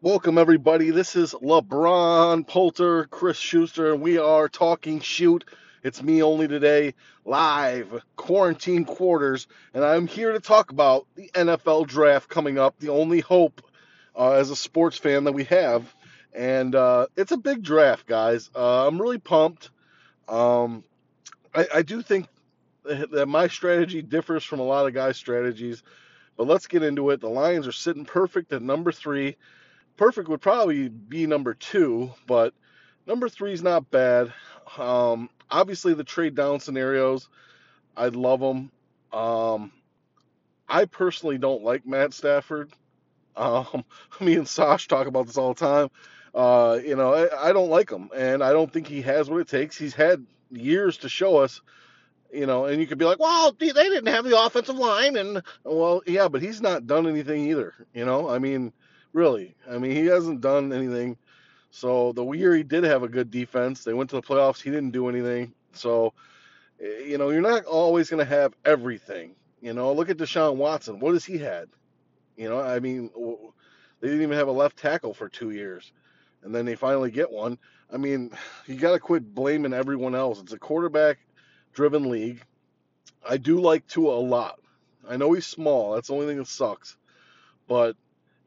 Welcome, everybody. This is LeBron Polter, Chris Schuster, and we are talking shoot. It's me only today, live, quarantine quarters, and I'm here to talk about the NFL draft coming up, the only hope uh, as a sports fan that we have. And uh, it's a big draft, guys. Uh, I'm really pumped. Um, I, I do think that my strategy differs from a lot of guys' strategies, but let's get into it. The Lions are sitting perfect at number three perfect would probably be number two, but number three is not bad. Um, obviously, the trade down scenarios, I'd love them. Um, I personally don't like Matt Stafford. Um, me and Sash talk about this all the time. Uh, you know, I, I don't like him, and I don't think he has what it takes. He's had years to show us, you know, and you could be like, well, they didn't have the offensive line, and well, yeah, but he's not done anything either. You know, I mean, really, I mean, he hasn't done anything so the year he did have a good defense, they went to the playoffs. He didn't do anything. So, eh, you know, you're not always going to have everything. You know, look at Deshaun Watson. What has he had? You know, I mean, they didn't even have a left tackle for two years, and then they finally get one. I mean, you got to quit blaming everyone else. It's a quarterback-driven league. I do like Tua a lot. I know he's small. That's the only thing that sucks. But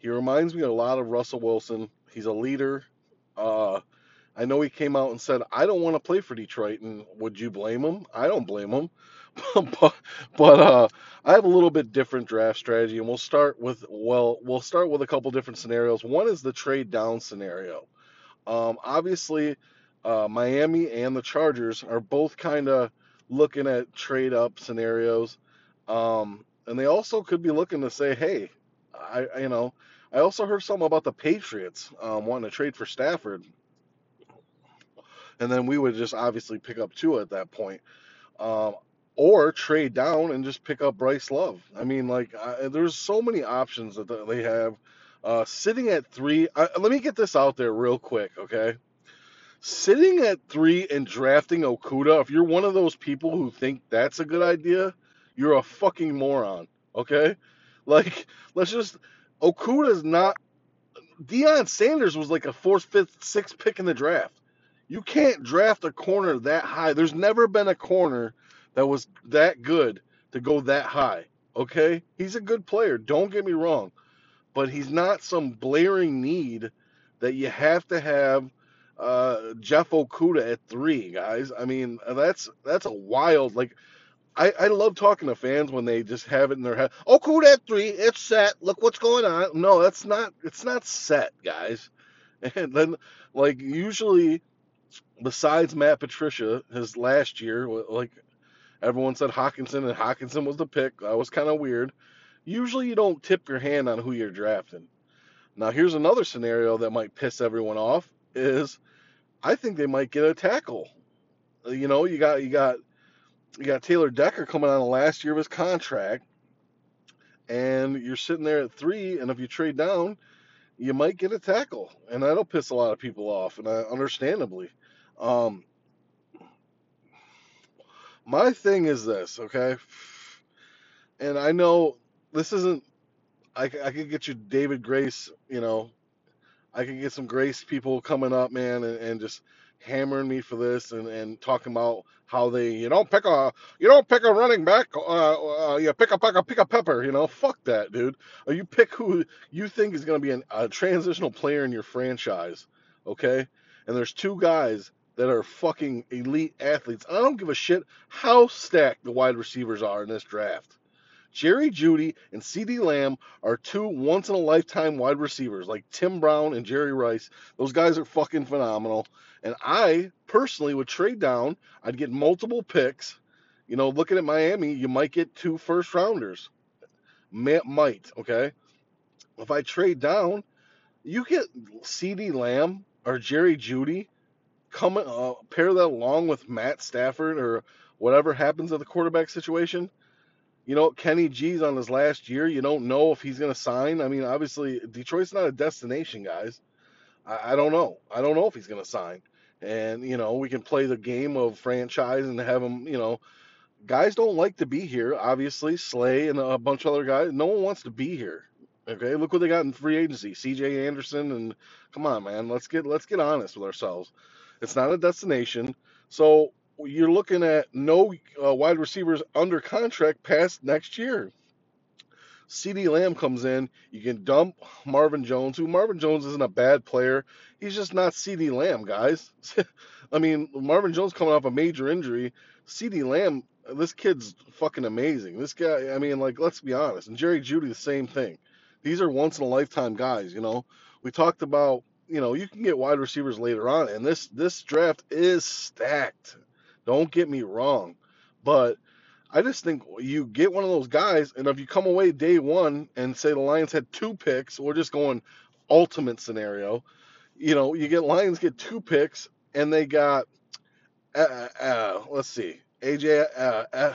he reminds me a lot of Russell Wilson. He's a leader. Uh, I know he came out and said, "I don't want to play for Detroit," and would you blame him? I don't blame him, but but uh, I have a little bit different draft strategy, and we'll start with well, we'll start with a couple different scenarios. One is the trade down scenario. Um, obviously, uh, Miami and the Chargers are both kind of looking at trade up scenarios, um, and they also could be looking to say, "Hey, I you know." I also heard something about the Patriots um, wanting to trade for Stafford and then we would just obviously pick up Tua at that point, um, or trade down and just pick up Bryce Love. I mean, like I, there's so many options that they have. Uh, sitting at three, let me get this out there real quick, okay? Sitting at three and drafting Okudah, if you're one of those people who think that's a good idea, you're a fucking moron, okay? Like, let's just Okudah is not. Deion Sanders was like a fourth, fifth, sixth pick in the draft. You can't draft a corner that high. There's never been a corner that was that good to go that high. Okay? He's a good player. Don't get me wrong. But he's not some blaring need that you have to have uh, Jeff Okudah at three, guys. I mean, that's that's a wild like I, I love talking to fans when they just have it in their head. Oh, Okudah that three, it's set. Look what's going on. No, that's not it's not set, guys. And then like usually besides Matt Patricia, his last year, like everyone said Hockenson and Hockenson was the pick. That was kind of weird. Usually, you don't tip your hand on who you're drafting. Now, here's another scenario that might piss everyone off: is I think they might get a tackle. You know, you got you got you got Taylor Decker coming on the last year of his contract, and you're sitting there at three, and if you trade down, you might get a tackle, and that'll piss a lot of people off, and I, understandably. Um, my thing is this, okay? And I know this isn't. I, I could get you David Grace, you know. I could get some Grace people coming up, man, and, and just hammering me for this and, and talking about how they you don't pick a you don't pick a running back uh, uh you pick a pick a pick a pepper you know fuck that dude or you pick who you think is going to be an, a transitional player in your franchise okay and there's two guys that are fucking elite athletes. I don't give a shit how stacked the wide receivers are in this draft. Jerry Jeudy and CeeDee Lamb are two once in a lifetime wide receivers like Tim Brown and Jerry Rice. Those guys are fucking phenomenal. And I personally would trade down. I'd get multiple picks. You know, looking at Miami, you might get two first rounders. Might, okay? If I trade down, you get CeeDee Lamb or Jerry Jeudy come uh, pair that along with Matt Stafford or whatever happens at the quarterback situation. You know, Kenny G's on his last year. You don't know if he's going to sign. I mean, obviously, Detroit's not a destination, guys. I, I don't know. I don't know if he's going to sign. And, you know, we can play the game of franchise and have him, you know, guys don't like to be here. Obviously, Slay and a bunch of other guys. No one wants to be here. Okay, look what they got in free agency: C.J. Anderson, and come on, man, let's get let's get honest with ourselves. It's not a destination, so you're looking at no uh, wide receivers under contract past next year. CeeDee Lamb comes in, you can dump Marvin Jones, who Marvin Jones isn't a bad player. He's just not CeeDee Lamb, guys. I mean, Marvin Jones coming off a major injury. CeeDee Lamb, this kid's fucking amazing. This guy, I mean, like, let's be honest. And Jerry Jeudy, the same thing. These are once in a lifetime guys, you know. We talked about, you know, you can get wide receivers later on, and this this draft is stacked. Don't get me wrong. But I just think you get one of those guys, and if you come away day one and say the Lions had two picks, we're just going ultimate scenario. You know, you get Lions get two picks, and they got, uh, uh, let's see, AJ, uh, uh,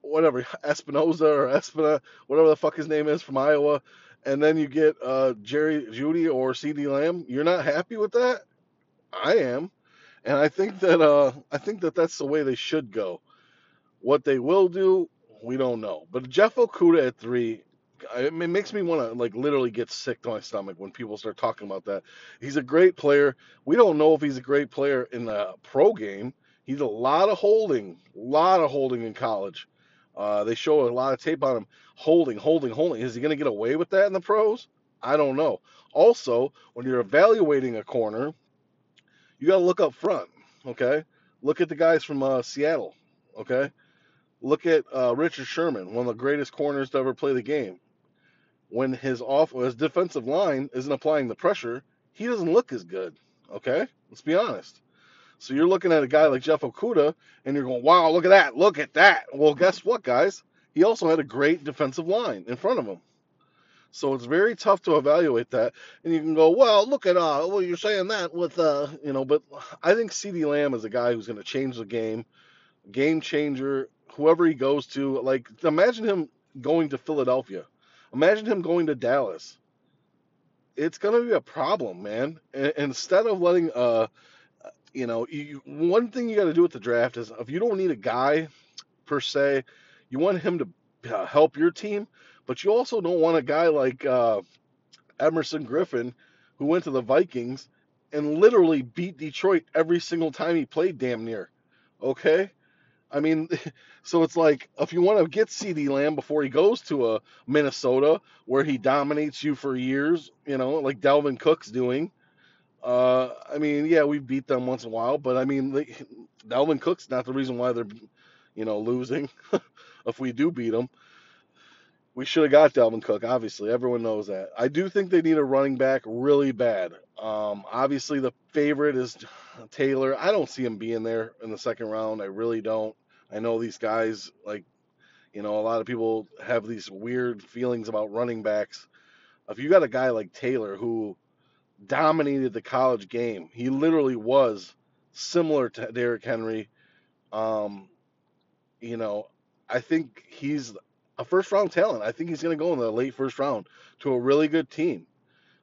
whatever, Espinoza or Espina, whatever the fuck his name is from Iowa, and then you get uh, Jerry Jeudy or CeeDee Lamb. You're not happy with that? I am, and I think that uh, I think that that's the way they should go. What they will do, we don't know. But Jeff Okudah at three, it makes me want to like literally get sick to my stomach when people start talking about that. He's a great player. We don't know if he's a great player in the pro game. He's a lot of holding, a lot of holding in college. Uh, they show a lot of tape on him holding, holding, holding. Is he going to get away with that in the pros? I don't know. Also, when you're evaluating a corner, you got to look up front. Okay, look at the guys from uh, Seattle. Okay, Look at uh, Richard Sherman, one of the greatest corners to ever play the game. When his off his defensive line isn't applying the pressure, he doesn't look as good. Okay, let's be honest. So you're looking at a guy like Jeff Okudah, and you're going, "Wow, look at that! Look at that!" Well, guess what, guys? He also had a great defensive line in front of him. So it's very tough to evaluate that. And you can go, well, look at, uh, well, you're saying that with, uh, you know, but I think CeeDee Lamb is a guy who's going to change the game, game changer, whoever he goes to. Like, imagine him going to Philadelphia. Imagine him going to Dallas. It's gonna be a problem, man. And, instead of letting, uh, you know, you, one thing you got to do with the draft is if you don't need a guy per se, you want him to uh, help your team, but you also don't want a guy like uh, Everson Griffen, who went to the Vikings and literally beat Detroit every single time he played, damn near. Okay, I mean, so it's like if you want to get CeeDee Lamb before he goes to a Minnesota where he dominates you for years, you know, like Dalvin Cook's doing. Uh, I mean, yeah, we beat them once in a while, but I mean, Dalvin Cook's not the reason why they're, you know, losing. if we do beat them, we should have got Dalvin Cook. Obviously, everyone knows that. I do think they need a running back really bad. Um, obviously, the favorite is Taylor. I don't see him being there in the second round. I really don't. I know these guys, like, you know, a lot of people have these weird feelings about running backs. If you got a guy like Taylor who dominated the college game, he literally was similar to Derrick Henry. Um, you know, I think he's a first round talent. I think he's going to go in the late first round to a really good team.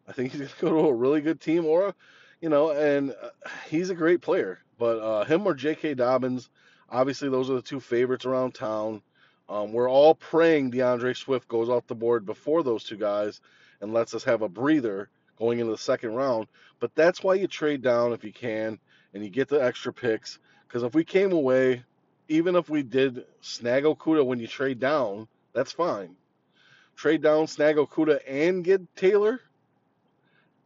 I think he's going to go to a really good team, or, you know, and uh, he's a great player. But uh, him or J.K. Dobbins, obviously, those are the two favorites around town. Um, we're all praying DeAndre Swift goes off the board before those two guys and lets us have a breather going into the second round. But that's why you trade down if you can and you get the extra picks. Because if we came away, even if we did snag Okudah when you trade down, that's fine. Trade down, snag Okudah, and get Taylor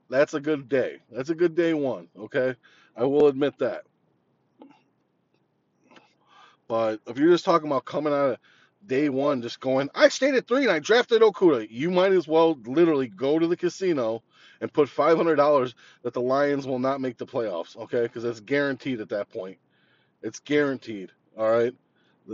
that's a good day. That's a good day one. Okay, I will admit that. But if you're just talking about coming out of day one, just going, I stayed at three and I drafted Okudah, you might as well literally go to the casino and put five hundred dollars that the Lions will not make the playoffs. Okay, because that's guaranteed at that point. It's guaranteed. All right.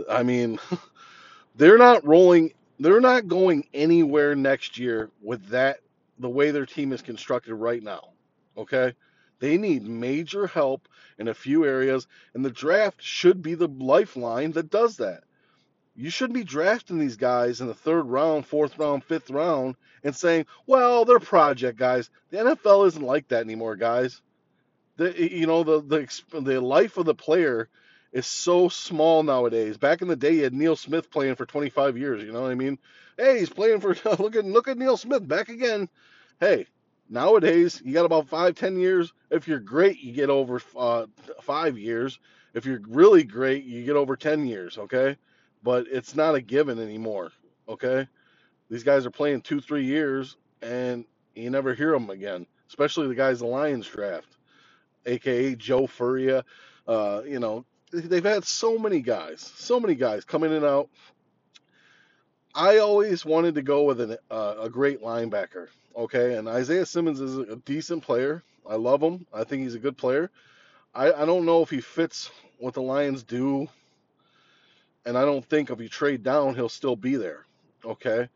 I mean, they're not rolling. They're not going anywhere next year with that the way their team is constructed right now. Okay? They need major help in a few areas, and the draft should be the lifeline that does that. You shouldn't be drafting these guys in the third round, fourth round, fifth round, and saying, "Well, they're project guys." The NFL isn't like that anymore, guys. The you know the the the life of the player is so small nowadays. Back in the day, you had Neil Smith playing for 25 years. You know what I mean? Hey, he's playing for look at look at Neil Smith back again. Hey, nowadays you got about five ten years. If you're great, you get over uh, five years. If you're really great, you get over ten years. Okay, but it's not a given anymore. Okay, these guys are playing two three years and you never hear them again. Especially the guys the Lions draft, aka Joe Furia. Uh, you know, they've had so many guys, so many guys coming in and out I always wanted to go with an, uh, a great linebacker. Okay, and Isaiah Simmons is a decent player. I love him. I think he's a good player. I, I don't know if he fits what the Lions do, and I don't think if you trade down, he'll still be there. Okay,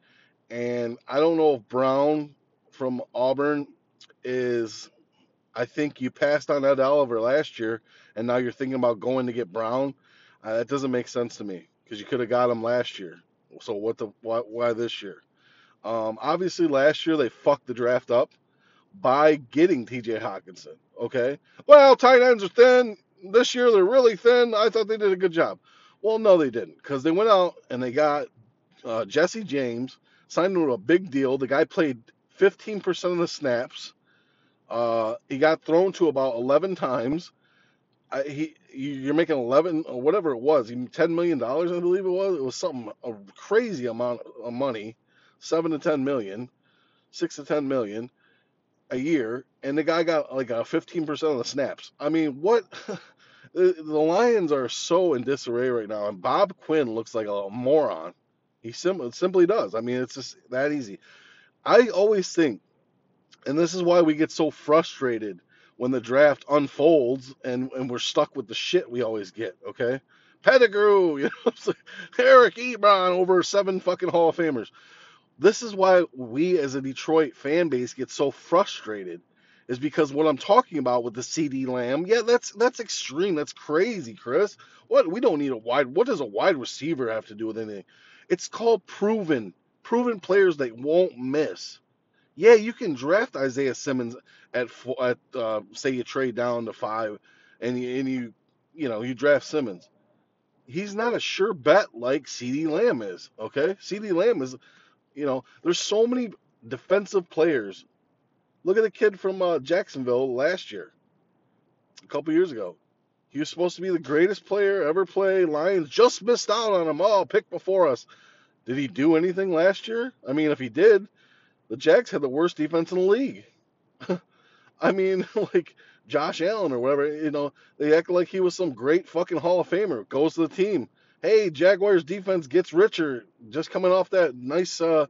and I don't know if Brown from Auburn is. I think you passed on Ed Oliver last year, and now you're thinking about going to get Brown. Uh, that doesn't make sense to me because you could have got him last year. So what the why, why this year? Um, obviously, last year they fucked the draft up by getting T.J. Hockenson. Okay, well, tight ends are thin. This year they're really thin. I thought they did a good job. Well, no, they didn't because they went out and they got uh, Jesse James signed him to a big deal. The guy played 15% of the snaps. Uh, he got thrown to about 11 times. I, he you're making 11 or whatever it was, 10 million dollars, I believe it was. It was something a crazy amount of money, seven to 10 million, six to 10 million a year, and the guy got like a 15% of the snaps. I mean, what? the, the Lions are so in disarray right now, and Bob Quinn looks like a moron. He sim- simply does. I mean, it's just that easy. I always think, and this is why we get so frustrated when the draft unfolds and, and we're stuck with the shit we always get, okay? Pettigrew, you know, Eric Ebron over seven fucking Hall of Famers. This is why we as a Detroit fan base get so frustrated, is because what I'm talking about with the CeeDee Lamb, yeah, that's that's extreme. That's crazy, Chris. What we don't need a wide what does a wide receiver have to do with anything? It's called proven, proven players that won't miss. Yeah, you can draft Isaiah Simmons at at uh, say you trade down to five, and you, and you you know you draft Simmons. He's not a sure bet like CeeDee Lamb is. Okay, CeeDee Lamb is, you know, there's so many defensive players. Look at the kid from uh, Jacksonville last year, a couple years ago. He was supposed to be the greatest player ever play. Lions just missed out on him. Oh, pick before us. Did he do anything last year? I mean, if he did, the Jags had the worst defense in the league. I mean, like Josh Allen or whatever, you know, they act like he was some great fucking Hall of Famer. Goes to the team. Hey, Jaguars defense gets richer just coming off that nice uh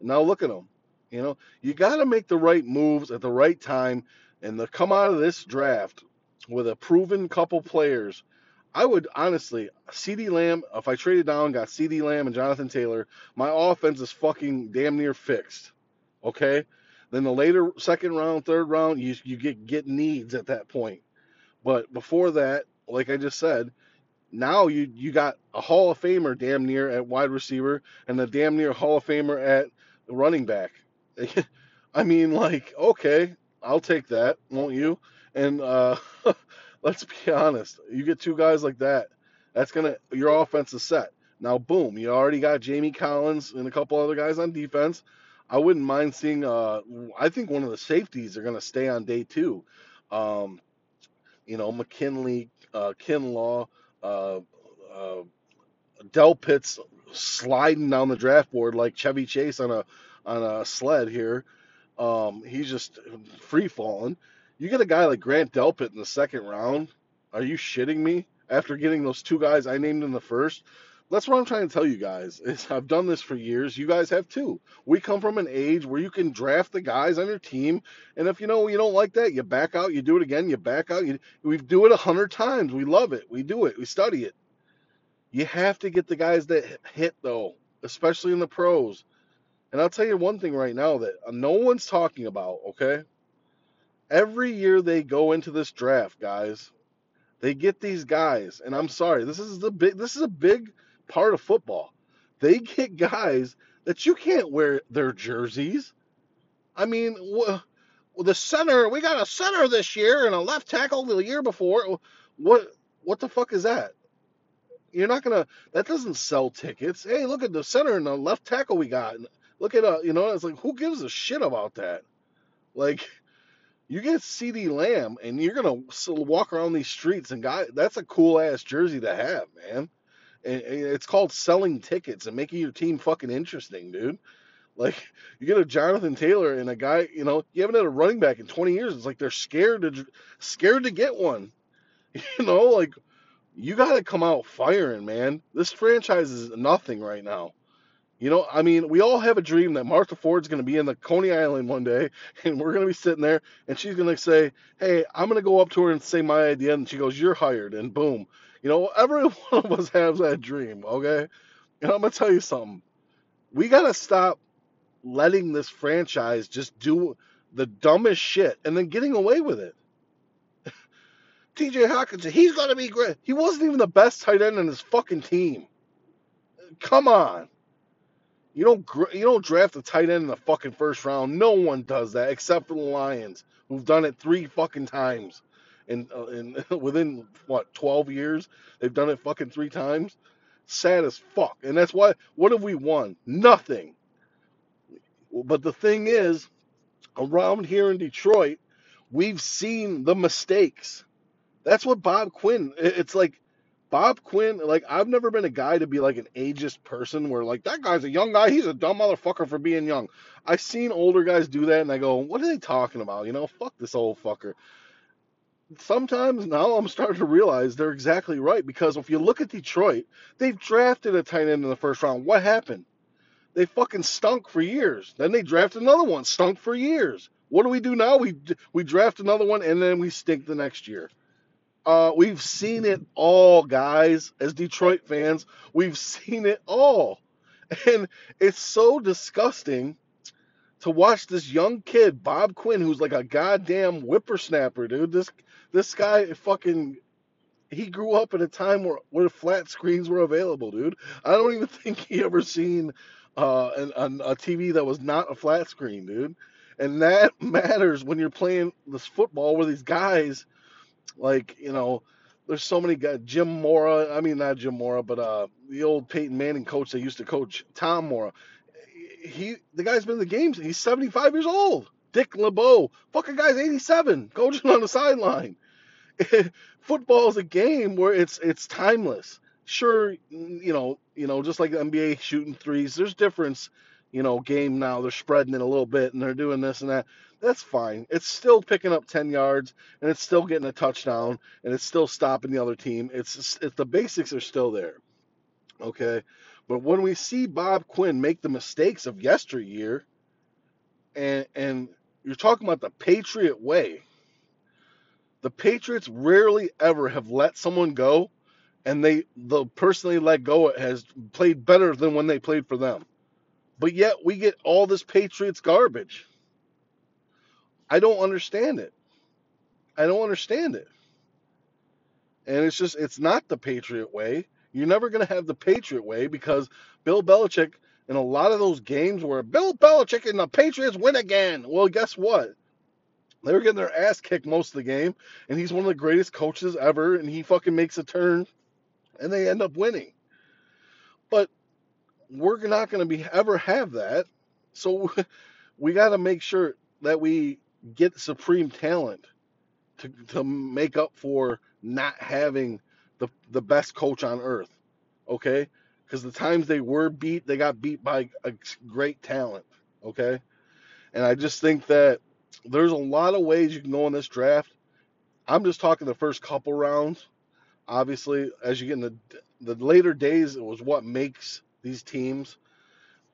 now look at them. You know, you got to make the right moves at the right time and to come out of this draft with a proven couple players. I would honestly, CeeDee Lamb, if I traded down, got CeeDee Lamb and Jonathan Taylor, my offense is fucking damn near fixed. Okay? Then the later second round, third round, you you get get needs at that point. But before that, like I just said, now you you got a Hall of Famer damn near at wide receiver and a damn near Hall of Famer at running back. I mean, like, okay, I'll take that, won't you? And uh, let's be honest, you get two guys like that, that's gonna your offense is set. Now, boom, you already got Jamie Collins and a couple other guys on defense. I wouldn't mind seeing. Uh, I think one of the safeties are going to stay on day two. Um, you know, McKinley, uh, Kinlaw, uh, uh, Delpit's sliding down the draft board like Chevy Chase on a on a sled here. Um, he's just free falling. You get a guy like Grant Delpit in the second round. Are you shitting me? After getting those two guys I named in the first, that's what I'm trying to tell you guys. Is I've done this for years. You guys have too. We come from an age where you can draft the guys on your team, and if you know you don't like that, you back out. You do it again. You back out. You, we do it a hundred times. We love it. We do it. We study it. You have to get the guys that hit though, especially in the pros. And I'll tell you one thing right now that uh, no one's talking about. Okay. Every year they go into this draft, guys, they get these guys, and I'm sorry, this is the big. This is a big part of football. They get guys that you can't wear their jerseys. I mean, the center, we got a center this year and a left tackle the year before. What what the fuck is that? You're not gonna. That doesn't sell tickets. Hey, look at the center and the left tackle we got. Look at uh, you know, it's like who gives a shit about that? Like you get CeeDee Lamb and you're gonna walk around these streets and guy, that's a cool ass jersey to have, man. It's called selling tickets and making your team fucking interesting, dude. Like you get a Jonathan Taylor and a guy, you know, you haven't had a running back in 20 years. It's like they're scared to scared to get one. You know, like you got to come out firing, man. This franchise is nothing right now. You know, I mean, we all have a dream that Martha Ford's going to be in the Coney Island one day, and we're going to be sitting there, and she's going to say, "Hey, I'm going to go up to her and say my idea," and she goes, "You're hired," and boom. You know, every one of us has that dream, okay? And I'm to tell you something. We got to stop letting this franchise just do the dumbest shit and then getting away with it. TJ Hockenson, he's to be great. He wasn't even the best tight end in his fucking team. Come on. You don't you don't draft a tight end in the fucking first round. No one does that except for the Lions, who've done it three fucking times, in uh, in within what 12 years they've done it fucking three times. Sad as fuck. And that's why. What have we won? Nothing. But the thing is, around here in Detroit, we've seen the mistakes. That's what Bob Quinn. It's like Bob Quinn, like I've never been a guy to be like an ageist person where like that guy's a young guy, he's a dumb motherfucker for being young. I've seen older guys do that and I go, what are they talking about? You know, fuck this old fucker. Sometimes now I'm starting to realize they're exactly right because if you look at Detroit, they've drafted a tight end in the first round. What happened? They fucking stunk for years. Then they drafted another one, stunk for years. What do we do now? We we draft another one and then we stink the next year. Uh, we've seen it all, guys. As Detroit fans, we've seen it all. And it's so disgusting to watch this young kid, Bob Quinn, who's like a goddamn whippersnapper, dude. This this guy fucking he grew up at a time where, where flat screens were available, dude. I don't even think he ever seen uh, an, an, a TV that was not a flat screen, dude. And that matters when you're playing this football where these guys like, you know, there's so many guys. Jim Mora, I mean not Jim Mora, but uh, the old Peyton Manning coach that used to coach Tom Mora. He, the guy's been in the games. He's 75 years old. Dick LeBeau, fucking guy's 87, coaching on the sideline. Football is a game where it's it's timeless. Sure, you know, you know, just like the NBA shooting threes, there's difference. You know, game now they're spreading it a little bit and they're doing this and that that's fine. It's still picking up 10 yards and it's still getting a touchdown and it's still stopping the other team. It's, it's the basics are still there. Okay? But when we see Bob Quinn make the mistakes of yesteryear and and you're talking about the Patriot way. The Patriots rarely ever have let someone go and they the person they let go has played better than when they played for them. But yet we get all this Patriots garbage. I don't understand it. I don't understand it. And it's just, it's not the Patriot way. You're never going to have the Patriot way because Bill Belichick, in a lot of those games where Bill Belichick and the Patriots win again, well, guess what? They were getting their ass kicked most of the game, and he's one of the greatest coaches ever, and he fucking makes a turn, and they end up winning. But we're not going to be ever have that, so we got to make sure that we get supreme talent to, to make up for not having the, the best coach on earth. Okay? Because the times they were beat, they got beat by a great talent. Okay? And I just think that there's a lot of ways you can go in this draft. I'm just talking the first couple rounds. Obviously, as you get in the the later days, it was what makes these teams.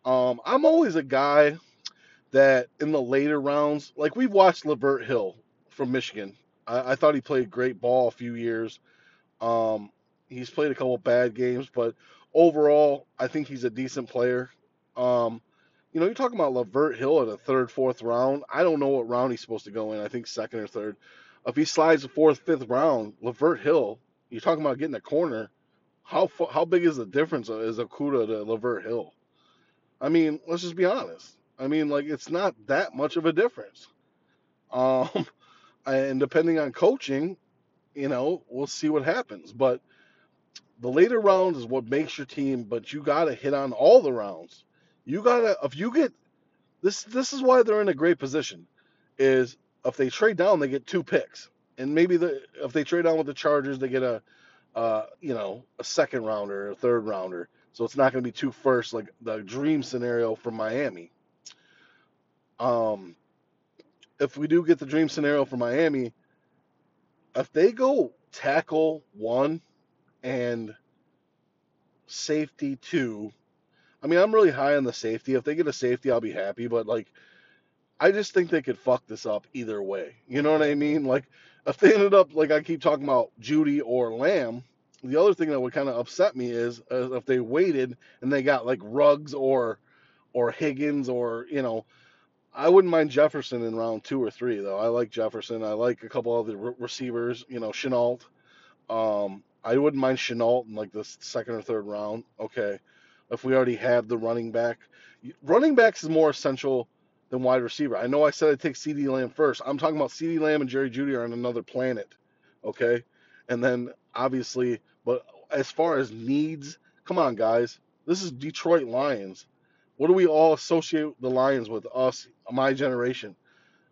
Um, I'm always a guy that in the later rounds, like we've watched Lavert Hill from Michigan. I, I thought he played great ball a few years. Um, he's played a couple bad games, but overall, I think he's a decent player. Um, you know, you're talking about Lavert Hill at a third, fourth round. I don't know what round he's supposed to go in. I think second or third. If he slides the fourth, fifth round, Lavert Hill, you're talking about getting a corner. How how big is the difference as Okudah to Lavert Hill? I mean, let's just be honest. I mean, like it's not that much of a difference. Um, and depending on coaching, you know, we'll see what happens. But the later rounds is what makes your team, but you got to hit on all the rounds. You got to if you get this this is why they're in a great position is if they trade down they get two picks. And maybe the if they trade down with the Chargers they get a uh, you know, a second rounder, a third rounder. So it's not going to be two first like the dream scenario for Miami. Um if we do get the dream scenario for Miami, if they go tackle one and safety two, I mean, I'm really high on the safety. If they get a safety, I'll be happy. But like, I just think they could fuck this up either way. You know what I mean? Like, if they ended up like I keep talking about Jeudy or Lamb, the other thing that would kind of upset me is uh, if they waited and they got like Ruggs or or Higgins or you know I wouldn't mind Jefferson in round two or three, though. I like Jefferson. I like a couple of the re- receivers, you know, Shenault. Um, I wouldn't mind Shenault in like the second or third round. Okay. If we already have the running back, running backs is more essential than wide receiver. I know I said I'd take CeeDee Lamb first. I'm talking about CeeDee Lamb and Jerry Jeudy are on another planet. Okay. And then obviously, but as far as needs, come on, guys. This is Detroit Lions. What do we all associate the Lions with? Us, my generation.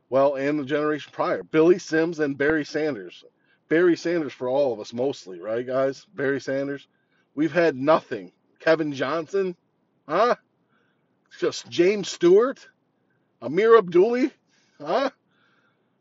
Well, and the generation prior. Billy Sims and Barry Sanders. Barry Sanders for all of us, mostly, right, guys? Barry Sanders. We've had nothing. Kevin Johnson, huh? Just James Stewart, Ameer Abdullah, huh?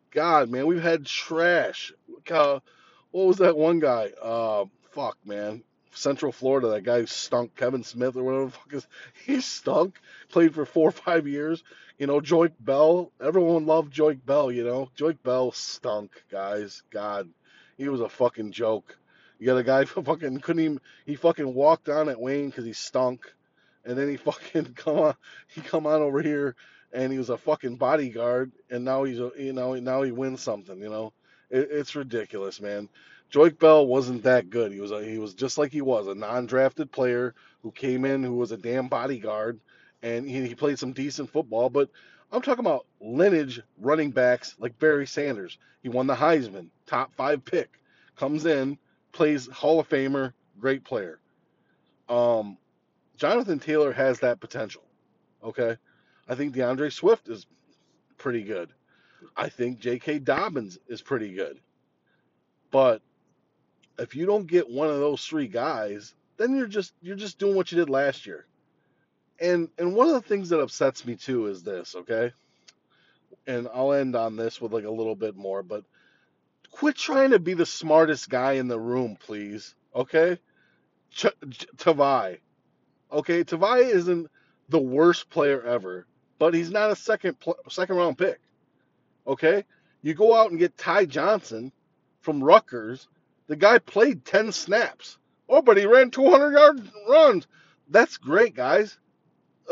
God, man, we've had trash. What was that one guy? Uh, fuck, man. Central Florida, that guy who stunk, Kevin Smith or whatever the fuck is, he stunk. Played for four or five years. You know, Joique Bell. Everyone loved Joique Bell. You know, Joique Bell stunk, guys. God, he was a fucking joke. You got a guy who fucking couldn't even. He fucking walked on at Wayne because he stunk, and then he fucking come on. He come on over here, and he was a fucking bodyguard, and now he's a you know now he wins something. You know, it, it's ridiculous, man. Joique Bell wasn't that good. He was a, he was just like he was a non-drafted player who came in who was a damn bodyguard, and he, he played some decent football. But I'm talking about lineage running backs like Barry Sanders. He won the Heisman, top five pick, comes in, plays Hall of Famer, great player. Um, Jonathan Taylor has that potential. Okay, I think DeAndre Swift is pretty good. I think J.K. Dobbins is pretty good. But if you don't get one of those three guys, then you're just you're just doing what you did last year. And and one of the things that upsets me too is this, okay? And I'll end on this with like a little bit more, but quit trying to be the smartest guy in the room, please. Okay? Ch- Tavai. Okay, Tavai isn't the worst player ever, but he's not a second pl- second round pick. Okay? You go out and get Ty Johnson from Rutgers the guy played 10 snaps. Oh, but he ran 200 yard runs. That's great, guys.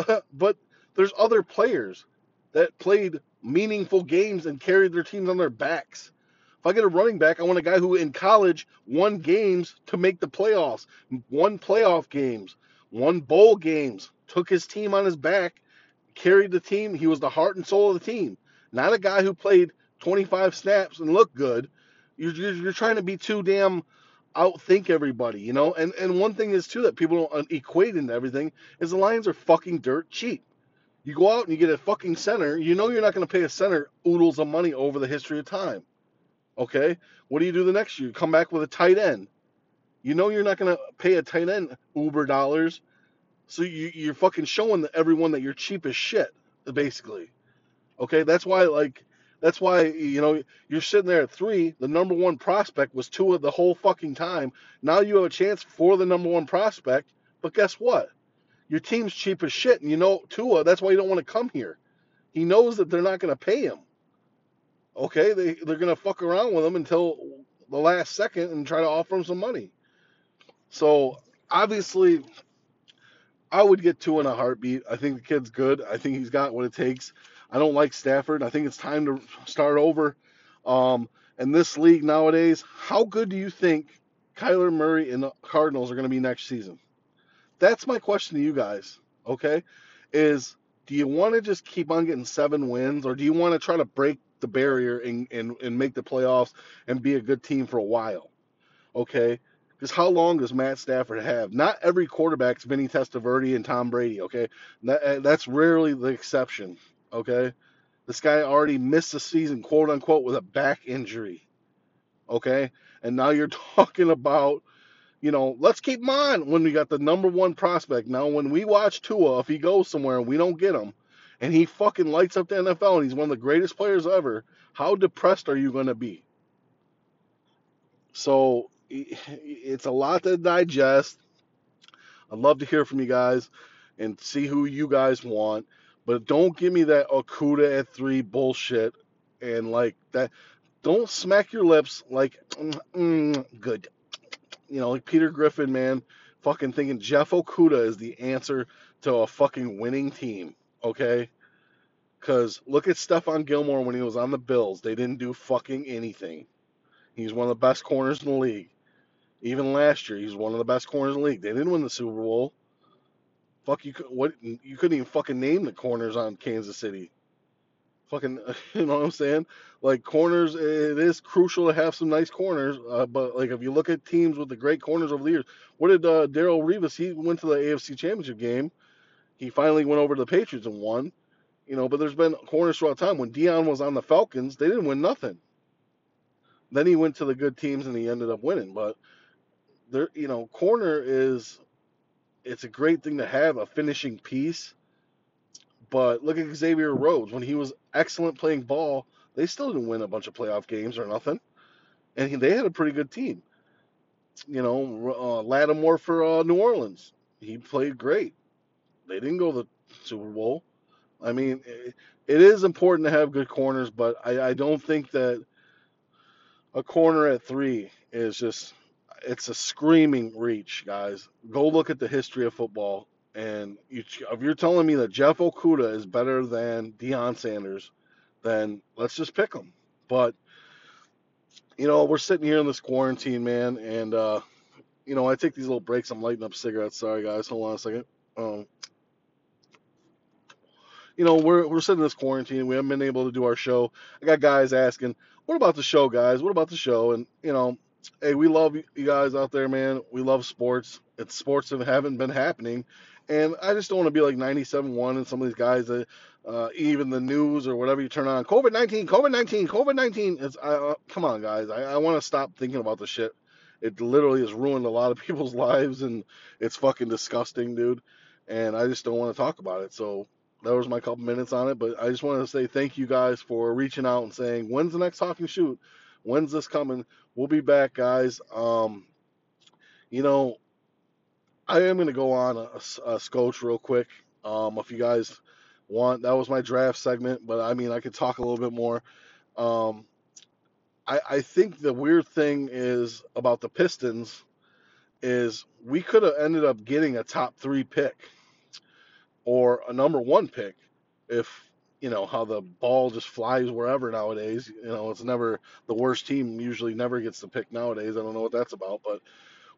but there's other players that played meaningful games and carried their teams on their backs. If I get a running back, I want a guy who in college won games to make the playoffs, won playoff games, won bowl games, took his team on his back, carried the team. He was the heart and soul of the team. Not a guy who played 25 snaps and looked good you're, you're, you're trying to be too damn outthink everybody, you know. And and one thing is too that people don't equate into everything is the Lions are fucking dirt cheap. You go out and you get a fucking center, you know you're not going to pay a center oodles of money over the history of time. Okay, what do you do the next year? You come back with a tight end. You know you're not going to pay a tight end uber dollars, so you, you're fucking showing everyone that you're cheap as shit, basically. Okay, that's why like that's why you know you're sitting there at three. The number one prospect was Tua the whole fucking time. Now you have a chance for the number one prospect, but guess what? Your team's cheap as shit, and you know Tua. That's why you don't want to come here. He knows that they're not going to pay him. Okay, they they're going to fuck around with him until the last second and try to offer him some money. So obviously, I would get Tua in a heartbeat. I think the kid's good. I think he's got what it takes. I don't like Stafford. I think it's time to start over. Um, and this league nowadays, how good do you think Kyler Murray and the Cardinals are going to be next season? That's my question to you guys. Okay, is do you want to just keep on getting seven wins, or do you want to try to break the barrier and, and, and make the playoffs and be a good team for a while? Okay, Because how long does Matt Stafford have? Not every quarterback's Vinny Testaverde and Tom Brady. Okay, that, that's rarely the exception. Okay, this guy already missed the season, quote unquote, with a back injury. Okay, and now you're talking about, you know, let's keep him on when we got the number one prospect. Now, when we watch Tua, if he goes somewhere and we don't get him, and he fucking lights up the NFL and he's one of the greatest players ever, how depressed are you going to be? So it's a lot to digest. I'd love to hear from you guys and see who you guys want. But don't give me that Okudah at three bullshit and like that. Don't smack your lips like mm, mm, good. You know, like Peter Griffin, man, fucking thinking Jeff Okudah is the answer to a fucking winning team. Okay. Because look at Stephon Gilmore when he was on the Bills. They didn't do fucking anything. He's one of the best corners in the league. Even last year, he's one of the best corners in the league. They didn't win the Super Bowl. Fuck you! What you couldn't even fucking name the corners on Kansas City. Fucking, you know what I'm saying? Like corners, it is crucial to have some nice corners. Uh, but like if you look at teams with the great corners over the years, what did uh, Darrelle Revis? He went to the AFC Championship game. He finally went over to the Patriots and won. You know, but there's been corners throughout time. When Deion was on the Falcons, they didn't win nothing. Then he went to the good teams and he ended up winning. But there, you know, corner is it's a great thing to have a finishing piece. But look at Xavier Rhodes when he was excellent playing ball. They still didn't win a bunch of playoff games or nothing, and they had a pretty good team. You know, uh, Lattimore for uh, New Orleans, he played great. They didn't go to the Super Bowl. I mean, it, it is important to have good corners, but I, I don't think that a corner at three is just it's a screaming reach, guys. Go look at the history of football, and you, if you're telling me that Jeff Okudah is better than Deion Sanders, then let's just pick him. But you know, we're sitting here in this quarantine, man, and uh, you know, I take these little breaks. I'm lighting up cigarettes. Sorry, guys. Hold on a second. Um, you know, we're we're sitting in this quarantine. We haven't been able to do our show. I got guys asking, "What about the show, guys? What about the show?" And you know, hey, we love you guys out there, man. We love sports. It's sports that haven't been happening, and I just don't want to be like 97-1 and some of these guys that uh, even the news or whatever you turn on, COVID 19, COVID 19, COVID 19. It's uh, come on, guys. I, I want to stop thinking about the shit. It literally has ruined a lot of people's lives, and it's fucking disgusting, dude. And I just don't want to talk about it. So that was my couple minutes on it. But I just wanted to say thank you guys for reaching out and saying when's the next talking shoot When's this coming? We'll be back, guys. Um, you know, I am going to go on a, a, scotch real quick. Um, if you guys want, that was my draft segment, but I mean, I could talk a little bit more. Um, I, I think the weird thing is about the Pistons is we could have ended up getting a top three pick or a number one pick if you know how the ball just flies wherever nowadays. You know, it's never the worst team usually never gets the pick nowadays. I don't know what that's about, but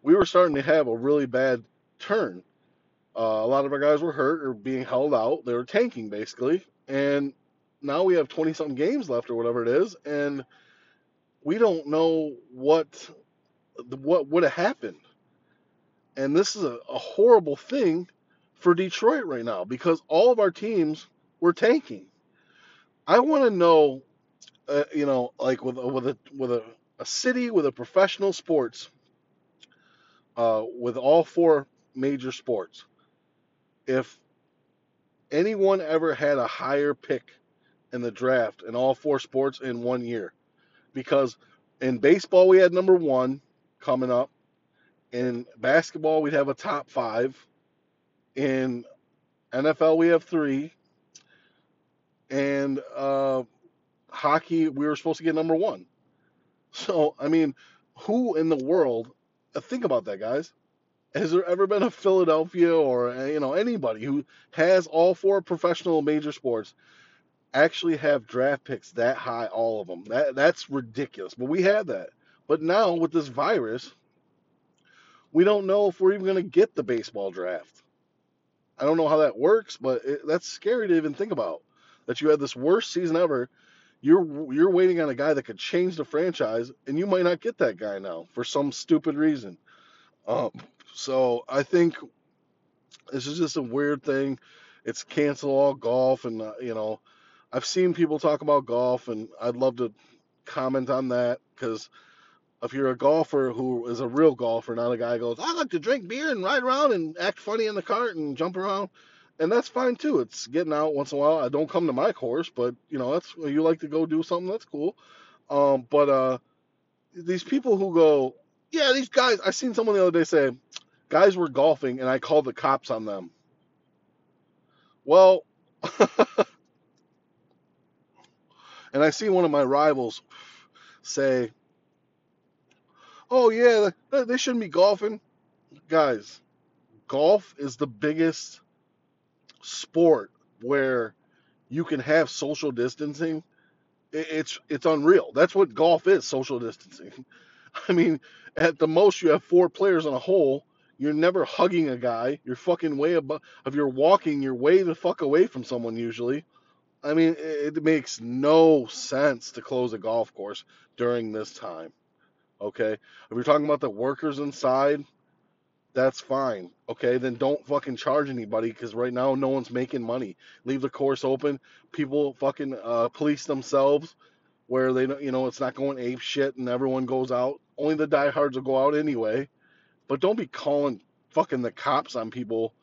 we were starting to have a really bad turn. Uh, a lot of our guys were hurt or being held out. They were tanking basically, and now we have 20 something games left or whatever it is, and we don't know what what would have happened. And this is a, a horrible thing for Detroit right now because all of our teams were tanking. I want to know, uh, you know, like with with a with a, a city with a professional sports, uh, with all four major sports, if anyone ever had a higher pick in the draft in all four sports in one year, because in baseball we had number one coming up, in basketball we'd have a top five, in NFL we have three, and uh, hockey we were supposed to get number one. So I mean, who in the world? Uh, think about that, guys. Has there ever been a Philadelphia or uh, you know anybody who has all four professional major sports actually have draft picks that high, all of them? That that's ridiculous. But we had that. But now with this virus, we don't know if we're even going to get the baseball draft. I don't know how that works, but it, that's scary to even think about that you had this worst season ever. You're you're waiting on a guy that could change the franchise, and you might not get that guy now for some stupid reason. Um, so I think this is just a weird thing. It's cancel all golf, and uh, you know, I've seen people talk about golf, and I'd love to comment on that because if you're a golfer who is a real golfer, not a guy goes, I like to drink beer and ride around and act funny in the cart and jump around, and that's fine too. It's getting out once in a while. I don't come to my course, but you know, that's you like to go do something. That's cool. Um, but uh, these people who go, yeah, these guys. I seen someone the other day say, guys were golfing and I called the cops on them. Well, and I see one of my rivals say, oh yeah, they shouldn't be golfing. Guys, golf is the biggest sport where you can have social distancing. It's it's unreal. That's what golf is, social distancing. I mean, at the most you have four players on a hole. You're never hugging a guy. You're fucking way above. If you're walking, you're way the fuck away from someone usually. I mean, it, it makes no sense to close a golf course during this time. Okay, if you're talking about the workers inside, that's fine. Okay, then don't fucking charge anybody because right now no one's making money. Leave the course open. People fucking uh, police themselves where they don't, you know, it's not going ape shit and everyone goes out. Only the diehards will go out anyway. But don't be calling fucking the cops on people.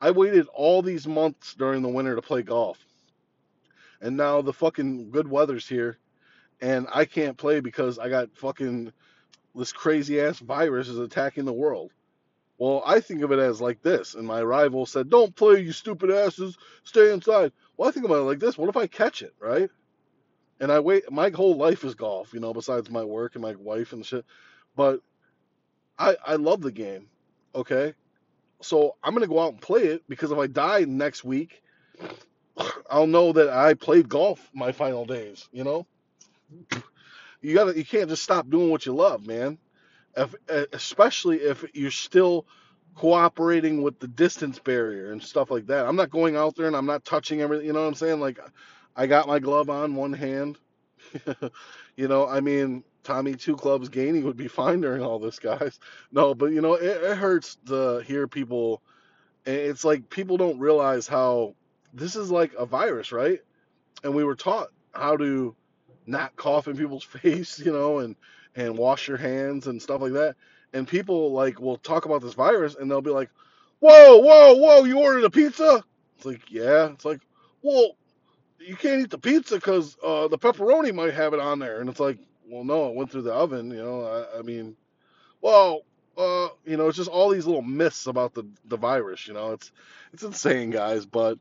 I waited all these months during the winter to play golf. And now the fucking good weather's here and I can't play because I got fucking this crazy ass virus is attacking the world. Well, I think of it as like this, and my rival said, "Don't play, you stupid asses. Stay inside." Well, I think about it like this: What if I catch it, right? And I wait. My whole life is golf, you know, besides my work and my wife and shit. But I I love the game. Okay, so I'm gonna go out and play it because if I die next week, I'll know that I played golf my final days. You know, you gotta you can't just stop doing what you love, man. If, especially if you're still cooperating with the distance barrier and stuff like that. I'm not going out there and I'm not touching everything. You know what I'm saying? Like, I got my glove on one hand. you know, I mean, Tommy Two Gloves Gainey would be fine during all this, guys. No, but you know, it, it hurts to hear people. It's like people don't realize how this is like a virus, right? And we were taught how to not cough in people's face, you know, and and wash your hands and stuff like that. And people like will talk about this virus and they'll be like, "Whoa, whoa, whoa! You ordered a pizza?" It's like, yeah. It's like, well, you can't eat the pizza because uh, the pepperoni might have it on there. And it's like, well, no, it went through the oven. You know, I, I mean, well, uh, you know, it's just all these little myths about the the virus. You know, it's it's insane, guys. But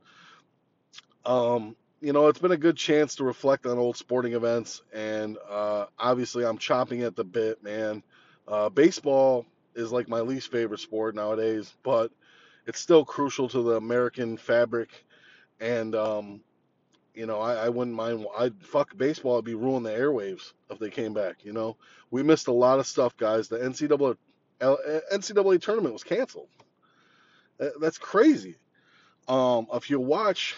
um, you know, it's been a good chance to reflect on old sporting events, and uh, obviously, I'm chopping at the bit, man. Uh, baseball is like my least favorite sport nowadays, but it's still crucial to the American fabric, and um, you know, I, I wouldn't mind. I'd fuck baseball. It'd be ruin the airwaves if they came back. You know, we missed a lot of stuff, guys. The NCAA NCAA tournament was canceled. That's crazy. Um, if you watch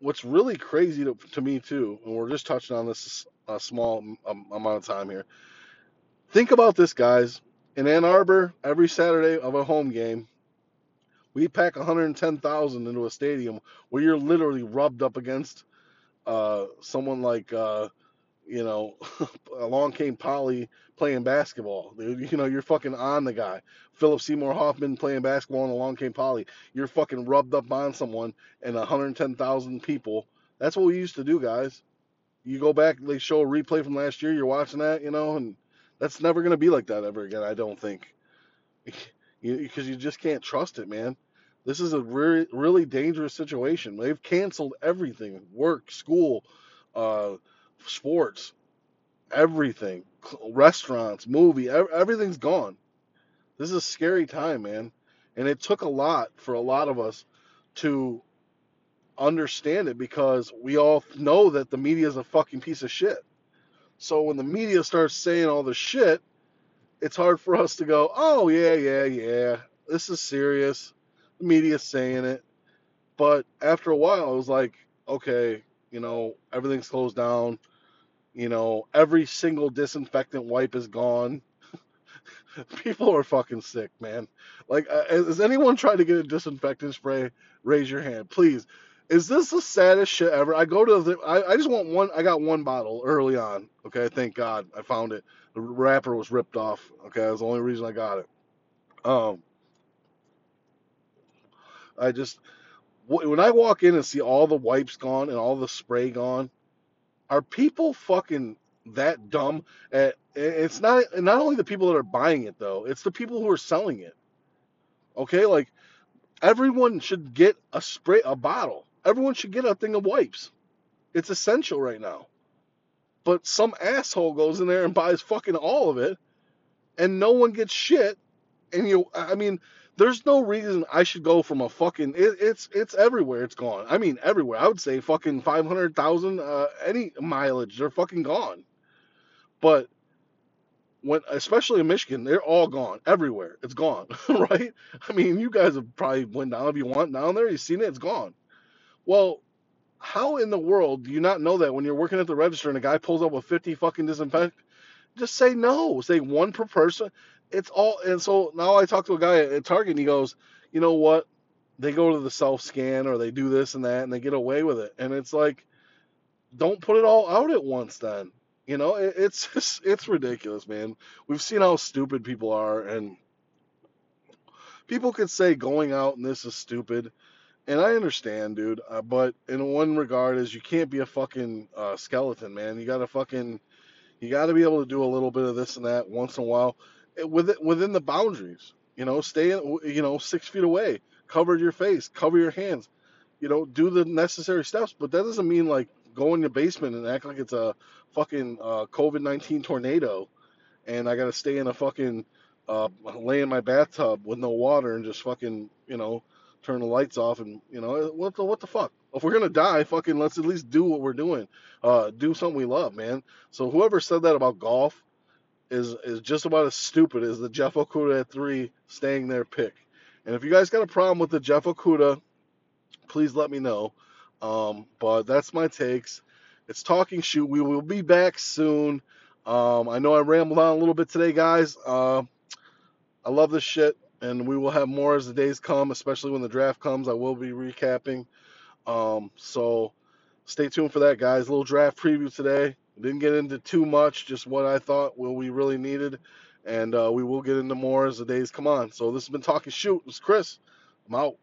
what's really crazy to, to me too, and we're just touching on this a small um, amount of time here. Think about this, guys. In Ann Arbor, every Saturday of a home game, we pack 110,000 into a stadium where you're literally rubbed up against uh, someone like, uh, you know, along came Polly playing basketball. You know, you're fucking on the guy. Philip Seymour Hoffman playing basketball and along came Polly. You're fucking rubbed up on someone and 110,000 people. That's what we used to do, guys. You go back, they show a replay from last year, you're watching that, you know, and that's never going to be like that ever again, I don't think. Because you just can't trust it, man. This is a really, really dangerous situation. They've canceled everything work, school, uh, sports, everything, restaurants, movie, everything's gone. This is a scary time, man. And it took a lot for a lot of us to understand it because we all know that the media is a fucking piece of shit. So when the media starts saying all the shit, it's hard for us to go, oh, yeah, yeah, yeah, this is serious. The media's saying it. But after a while, it was like, okay, you know, everything's closed down. You know, every single disinfectant wipe is gone. People are fucking sick, man. Like, uh, has anyone tried to get a disinfectant spray? Raise your hand, please. Is this the saddest shit ever? I go to the. I, I just want one. I got one bottle early on. Okay, thank God I found it. The wrapper was ripped off. Okay, that's the only reason I got it. Um, I just when I walk in and see all the wipes gone and all the spray gone, are people fucking that dumb? At, it's not not only the people that are buying it though; it's the people who are selling it. Okay, like everyone should get a spray, a bottle. Everyone should get a thing of wipes. It's essential right now. But some asshole goes in there and buys fucking all of it, and no one gets shit. And you, I mean, there's no reason I should go from a fucking it, it's it's everywhere. It's gone. I mean everywhere. I would say fucking five hundred thousand uh, any mileage. They're fucking gone. But when especially in Michigan, they're all gone everywhere. It's gone, right? I mean, you guys have probably went down if you want down there. You've seen it. It's gone. Well, how in the world do you not know that when you're working at the register and a guy pulls up with 50 fucking disinfectant? Just say no. Say one per person it's all and so now I talk to a guy at Target and he goes, you know what? They go to the self scan or they do this and that and they get away with it. And it's like, don't put it all out at once then. You know, it, it's just, it's ridiculous, man. We've seen how stupid people are and people could say going out and this is stupid. And I understand, dude. Uh, but in one regard is you can't be a fucking uh, skeleton, man. You got to fucking you got to be able to do a little bit of this and that once in a while within within the boundaries. You know, stay you know six feet away, cover your face, cover your hands. You know, do the necessary steps. But that doesn't mean like go in your basement and act like it's a fucking uh, COVID nineteen tornado, and I gotta stay in a fucking uh, lay in my bathtub with no water and just fucking you know turn the lights off and you know what the what the fuck. If we're gonna die, fucking let's at least do what we're doing. Uh, do something we love, man. So whoever said that about golf, is is just about as stupid as the Jeff Okudah at three staying there pick. And if you guys got a problem with the Jeff Okudah, please let me know. Um, but that's my takes. It's talking shoot. We will be back soon. Um, I know I rambled on a little bit today, guys. Uh, I love this shit, and we will have more as the days come, especially when the draft comes. I will be recapping. Um, so stay tuned for that, guys. A little draft preview today. Didn't get into too much, just what I thought what we really needed, and uh, we will get into more as the days come on. So this has been talking shoot. It's Chris. I'm out.